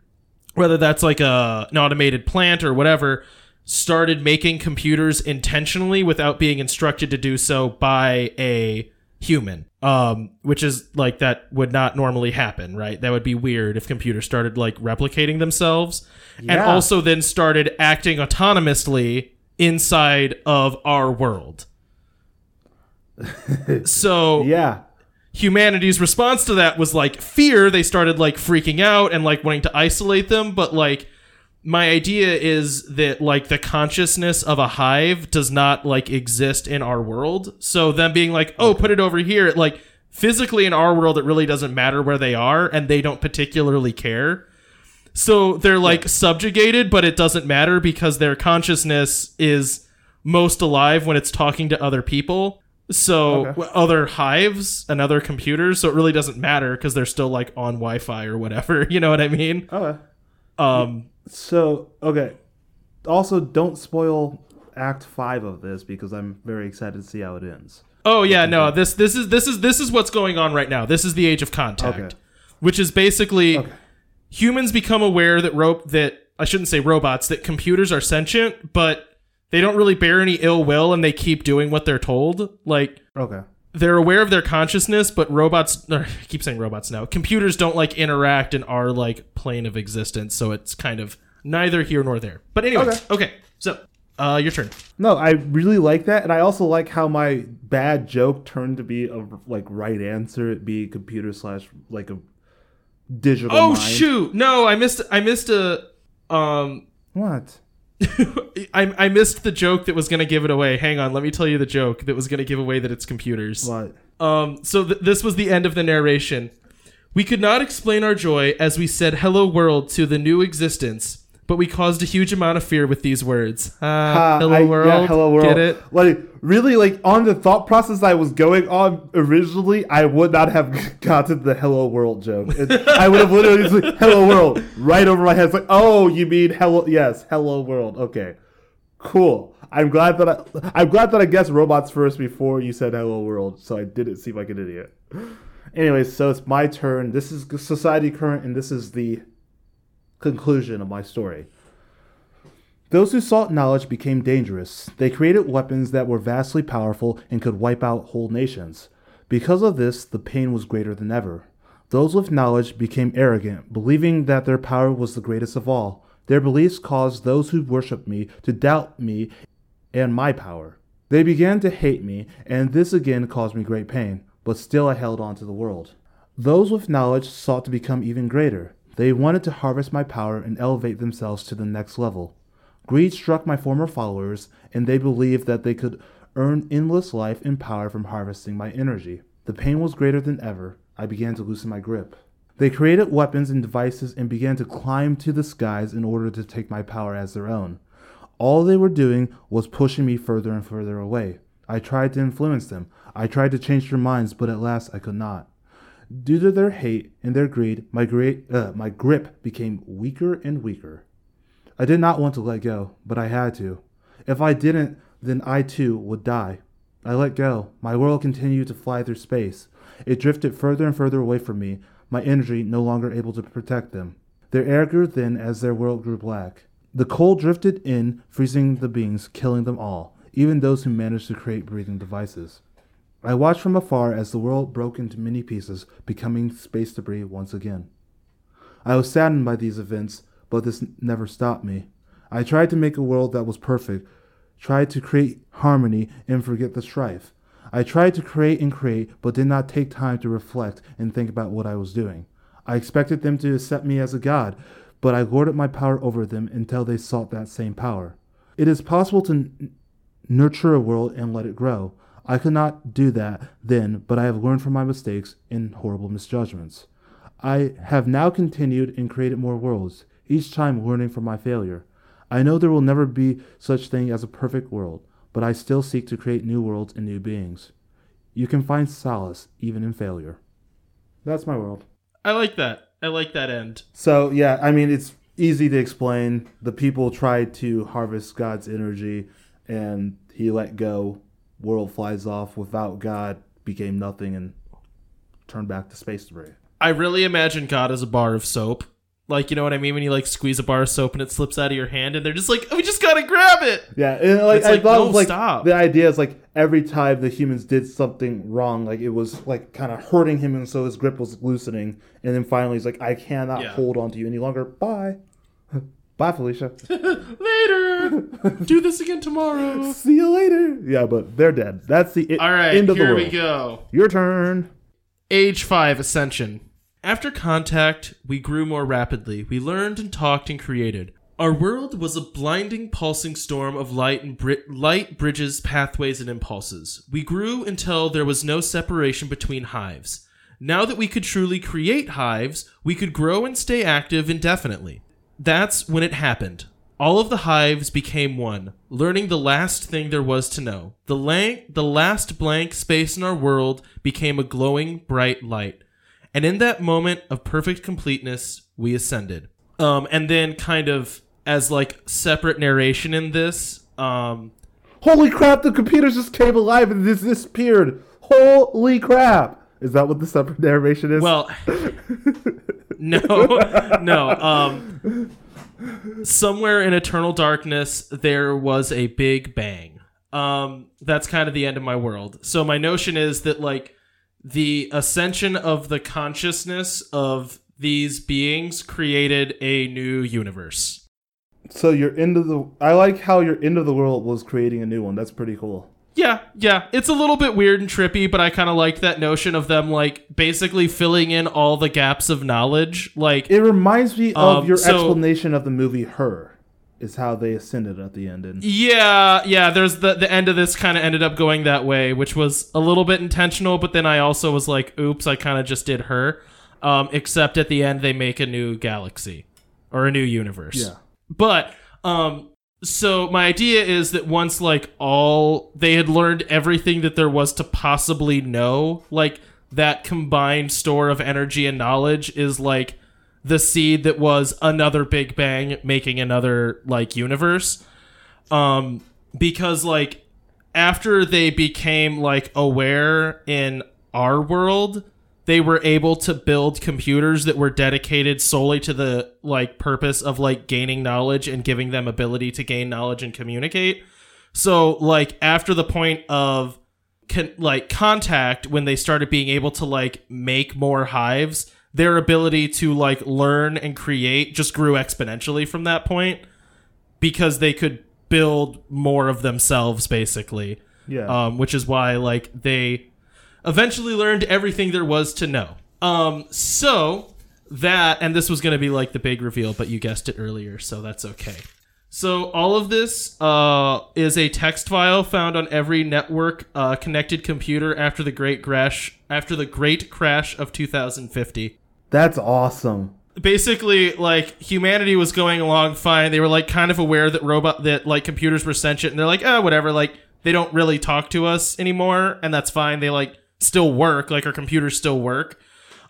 whether that's like a an automated plant or whatever, started making computers intentionally without being instructed to do so by a human. Um, which is like that would not normally happen, right? That would be weird if computers started like replicating themselves and also then started acting autonomously inside of our world. (laughs) so Yeah. humanity's response to that was like fear they started like freaking out and like wanting to isolate them but like my idea is that like the consciousness of a hive does not like exist in our world. So them being like oh put it over here like physically in our world it really doesn't matter where they are and they don't particularly care. So they're like subjugated but it doesn't matter because their consciousness is most alive when it's talking to other people. So Okay. other hives and other computers so it really doesn't matter because they're still like on wi-fi or whatever (laughs) you know what i mean? Okay. Um So okay. Also, don't spoil Act Five of this because I'm very excited to see how it ends. oh yeah no this this is this is this is what's going on right now this is the age of contact Okay. which is basically Okay. humans become aware that rope that i shouldn't say robots that computers are sentient but they don't really bear any ill will and they keep doing what they're told like Okay. They're aware of their consciousness, but robots or, (laughs) I keep saying robots now. Computers don't like interact in our like plane of existence, so it's kind of neither here nor there. But anyway, okay. Okay. so uh your turn. No, I really like that, and I also like how my bad joke turned to be a like right answer. It be computer slash like a digital. Oh mind. shoot. No, I missed I missed a um What? (laughs) I, I missed the joke that was going to give it away. Hang on, let me tell you the joke that was going to give away that it's computers. What? Um, so th- this was the end of the narration. We could not explain our joy as we said "Hello, world" to the new existence, but we caused a huge amount of fear with these words. Ah, Ah, hello, I- world. Yeah, hello world. Get it? Like really, like on the thought process I was going on originally, I would not have (laughs) gotten the hello world joke. I would have literally just like, hello world right over my head. It's like, oh, you mean hello? Yes, hello world. Okay, cool. I'm glad that I, I'm glad that I guessed robots first before you said hello world, so I didn't seem like an idiot. Anyways, so it's my turn. This is society current, and this is the conclusion of my story. Those who sought knowledge became dangerous. They created weapons that were vastly powerful and could wipe out whole nations. Because of this, the pain was greater than ever. Those with knowledge became arrogant, believing that their power was the greatest of all. Their beliefs caused those who worshipped me to doubt me and my power. They began to hate me, and this again caused me great pain, but still I held on to the world. Those with knowledge sought to become even greater. They wanted to harvest my power and elevate themselves to the next level. Greed struck my former followers, and they believed that they could earn endless life and power from harvesting my energy. The pain was greater than ever. I began to loosen my grip. They created weapons and devices and began to climb to the skies in order to take my power as their own. All they were doing was pushing me further and further away. I tried to influence them. I tried to change their minds, but at last I could not. Due to their hate and their greed, my, uh, my grip became weaker and weaker. I did not want to let go, but I had to. If I didn't, then I too would die. I let go. My world continued to fly through space. It drifted further and further away from me, my energy no longer able to protect them. Their air grew thin as their world grew black. The cold drifted in, freezing the beings, killing them all, even those who managed to create breathing devices. I watched from afar as the world broke into many pieces, becoming space debris once again. I was saddened by these events, but this never stopped me. I tried to make a world that was perfect, tried to create harmony and forget the strife. I tried to create and create, but did not take time to reflect and think about what I was doing. I expected them to accept me as a god, but I lorded my power over them until they sought that same power. It is possible to n- nurture a world and let it grow. I could not do that then, but I have learned from my mistakes and horrible misjudgments. I have now continued and created more worlds, each time learning from my failure. I know there will never be such thing as a perfect world, but I still seek to create new worlds and new beings. You can find solace even in failure. That's my world. I like that. I like that end. So yeah, I mean it's easy to explain. The people tried to harvest God's energy, and he let go. World flies off without God, became nothing, and turned back to space debris. I really imagine God as a bar of soap. Like, you know what I mean? When you like squeeze a bar of soap and it slips out of your hand, and they're just like, oh, "We just gotta grab it." Yeah, and like It's I like, thought no, it was like stop. the idea is like every time the humans did something wrong, like it was like kind of hurting him, and so his grip was loosening, and then finally he's like, "I cannot Yeah. hold on to you any longer. Bye, (laughs) bye, Felicia. (laughs) Later. (laughs) Do this again tomorrow. See you later." Yeah, but they're dead. That's the All right, end of the world. here we go. Your turn. Age 5 Ascension. After contact, we grew more rapidly. We learned and talked and created. Our world was a blinding, pulsing storm of light and bri- light bridges, pathways, and impulses. We grew until there was no separation between hives. Now that we could truly create hives, we could grow and stay active indefinitely. That's when it happened. All of the hives became one, learning the last thing there was to know. The, lang- the last blank space in our world became a glowing, bright light. And in that moment of perfect completeness, we ascended. Um, and then, kind of as like separate narration in this, um, Holy crap! The computers just came alive and this disappeared. Holy crap! Is that what the separate narration is? Well, (laughs) (laughs) no, (laughs) no. Um, somewhere in eternal darkness, there was a big bang. Um, that's kind of the end of my world. So my notion is that like the ascension of the consciousness of these beings created a new universe. so your end of the. I like how your end of the world was creating a new one. That's pretty cool. Yeah, yeah. It's a little bit weird and trippy, but I kind of liked that notion of them like basically filling in all the gaps of knowledge. Like It reminds me of Um, your so- explanation of the movie Her, is how they ascended at the end. And Yeah, yeah. There's the the end of this kind of ended up going that way, which was a little bit intentional. But then I also was like, "Oops, I kind of just did her." Um, except at the end, they make a new galaxy or a new universe. yeah, But um, so my idea is that once like all they had learned everything that there was to possibly know, like that combined store of energy and knowledge is like the seed that was another big bang making another like universe. Um because like after they became like aware in our world they were able to build computers that were dedicated solely to the like purpose of like gaining knowledge and giving them ability to gain knowledge and communicate so like after the point of con- like contact when they started being able to like make more hives their ability to like learn and create just grew exponentially from that point because they could build more of themselves basically yeah. um, which is why like they eventually learned everything there was to know. Um, so that and this was going to be like the big reveal but you guessed it earlier so that's okay. So all of this uh, is a text file found on every network uh, connected computer after the great crash after the great crash of 2050 That's awesome. basically like humanity was going along fine. They were like kind of aware that robot that like computers were sentient and they're like oh whatever like they don't really talk to us anymore and that's fine. They like still work like our computers still work.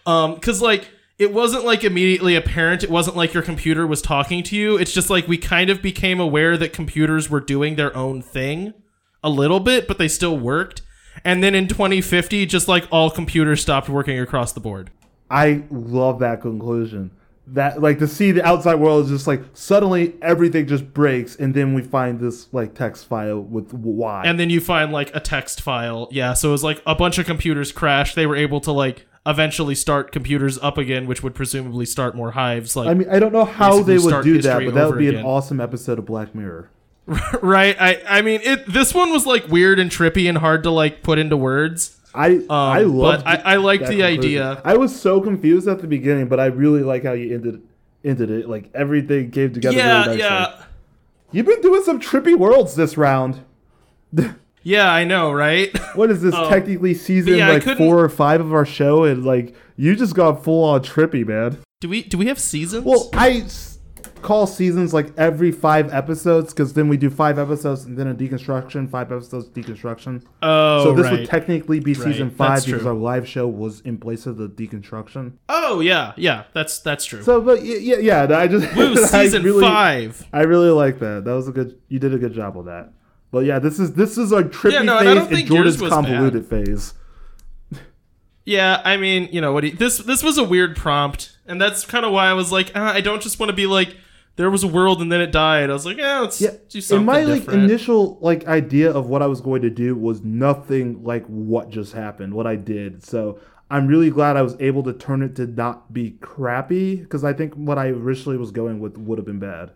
Um because like it wasn't like immediately apparent. It wasn't like your computer was talking to you. It's just like we kind of became aware that computers were doing their own thing a little bit but they still worked. And then in 2050 just like all computers stopped working across the board. I love that conclusion. That like to see the outside world is just like suddenly everything just breaks, and then we find this like text file with why. and then you find like a text file. Yeah, so it was like a bunch of computers crashed. They were able to like eventually start computers up again, which would presumably start more hives. Like, I mean, I don't know how they would do that, but that would be again. an awesome episode of Black Mirror. (laughs) right? I I mean, it. This one was like weird and trippy and hard to like put into words. I I Um, love. but I- I liked the idea. I was so confused at the beginning, but I really like how you ended ended it. Like everything came together. Yeah, really nicely. yeah, You've been doing some trippy worlds this round. (laughs) yeah. I know, right? What is this? Um, technically season yeah, like four or five of our show, and like you just got full on trippy, man. do we do we have seasons? Well, I call seasons like every five episodes because then we do five episodes and then a deconstruction, five episodes deconstruction. oh, so this right. would technically be season Right, five that's because true. our live show was in place of the deconstruction. oh yeah, yeah. That's that's true. So, but yeah, yeah, I just Woo, (laughs) I season really- five. I really like that. That was a good. You did a good job with that. But yeah, this is this is our trippy Yeah, no, phase and Jordan's convoluted phase. Yeah, I mean, you know what? He, this this was a weird prompt, and that's kind of why I was like, ah, I don't just want to be like, there was a world and then it died. I was like, yeah, let's Yeah, do something and my like initial like idea of what I was going to do was nothing like what just happened, what I did. So I'm really glad I was able to turn it to not be crappy because I think what I originally was going with would have been bad.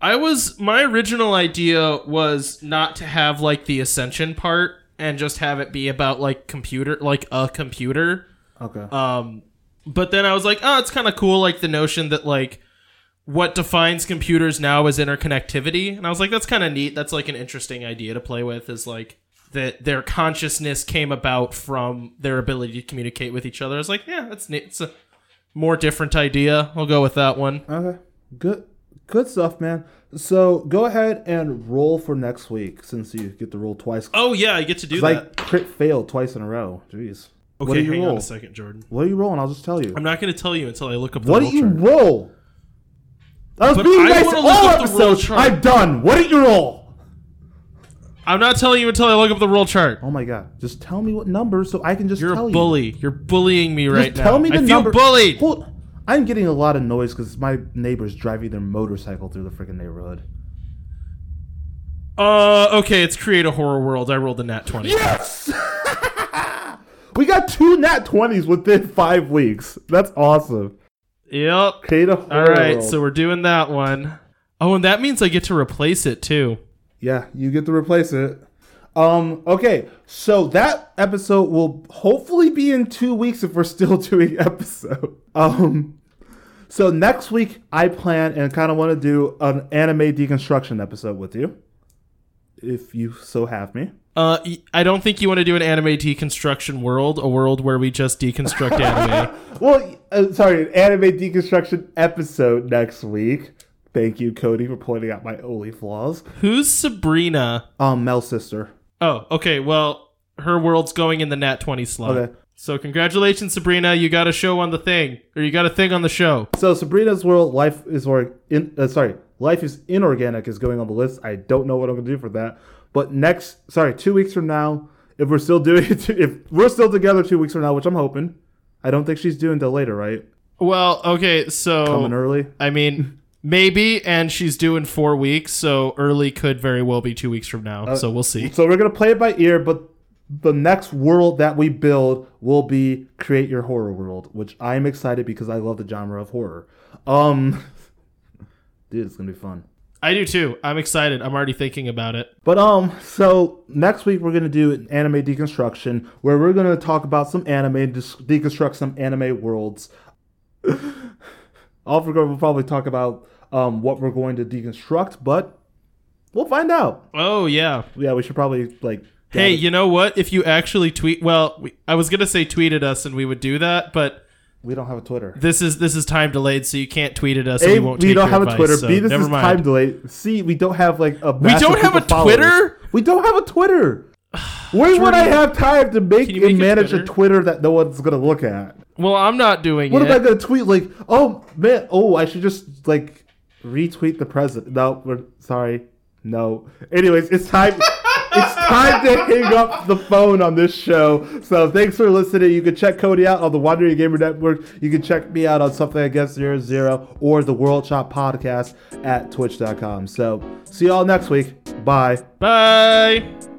I was my original idea was not to have like the ascension part and just have it be about like computer, like a computer. Okay. Um, but then I was like, oh, it's kind of cool, like the notion that like what defines computers now is interconnectivity, and I was like, that's kind of neat. That's like an interesting idea to play with. Is like that their consciousness came about from their ability to communicate with each other. I was like, yeah, that's neat. It's a more different idea. I'll go with that one. Okay. Good good stuff, man. So go ahead and roll for next week since you get to roll twice. Oh yeah, I get to do that. crit failed twice in a row. Jeez. Okay, what do you hang on a second, Jordan. What are you rolling? I'll just tell you. I'm not going to tell you until I look up the roll chart. What roll do you chart. roll? I was But being I nice wanna all up the roll episodes. chart. I'm done. What did you roll? I'm not telling you until I look up the roll chart. Oh my god! Just tell me what number so I can just You're tell a you. bully. You're bullying me Just right tell now. me the I feel number. bullied. Hold- I'm getting a lot of noise because my neighbors driving their motorcycle through the freaking neighborhood. Uh, okay, it's create a horror world. I rolled a nat 20. Yes! (laughs) we got two nat 20s within five weeks. That's awesome. Yep. All right, world. so we're doing that one. Oh, and that means I get to replace it too. Yeah, you get to replace it. Um, okay, so that episode will hopefully be in two weeks if we're still (laughs) doing episode. Um, so next week I plan and kind of want to do an anime deconstruction episode with you, if you so have me. Uh, I don't think you want to do an anime deconstruction world, a world where we just deconstruct (laughs) anime. Well, uh, sorry, an anime deconstruction episode next week. Thank you, Cody, for pointing out my only flaws. Who's Sabrina? Um, Mel's sister. Oh, okay. Well, her world's going in the nat 20 slot. Okay. So congratulations, Sabrina. You got a show on the thing, or you got a thing on the show. So Sabrina's world, life is or in uh, sorry, life is inorganic is going on the list. I don't know what I'm gonna do for that. But next, sorry, two weeks from now, if we're still doing it, (laughs) if we're still together two weeks from now, which I'm hoping, I don't think she's due until later, right? Well, okay. So Coming early. I mean, maybe, and she's due in four weeks, so early could very well be two weeks from now. so we'll see. So we're gonna play it by ear, but the next world that we build will be create your horror world, which I'm excited because I love the genre of horror. Um, (laughs) dude, it's gonna be fun. I do too. I'm excited. I'm already thinking about it. But um, so next week we're gonna do an anime deconstruction where we're gonna talk about some anime and dis- deconstruct some anime worlds. (laughs) Off we're going, we'll probably talk about um what we're going to deconstruct, but we'll find out. Oh yeah. Yeah, we should probably like. Hey, gather- you know what? If you actually tweet, well, we, I was gonna say tweeted us, and we would do that, but we don't have a Twitter. this is this is time delayed, so you can't tweet at us. A, we we, won't. take don't have a Twitter. so B, this is mind. time delayed. C, we don't have like a. We don't have a followers. Twitter? We don't have a Twitter. (sighs) Where would I have time to make make and manage a Twitter? Twitter that no one's gonna look at? Well, I'm not doing What it. What am I gonna tweet? Like, oh man, oh I should just like retweet the president. No, we're sorry, no. Anyways, it's time. Time to hang up the phone on this show. So thanks for listening. You can check Cody out on the Wandering Gamer Network. You can check me out on something I guess zero zero or the World Shop Podcast at Twitch.com. So see y'all next week. Bye. Bye.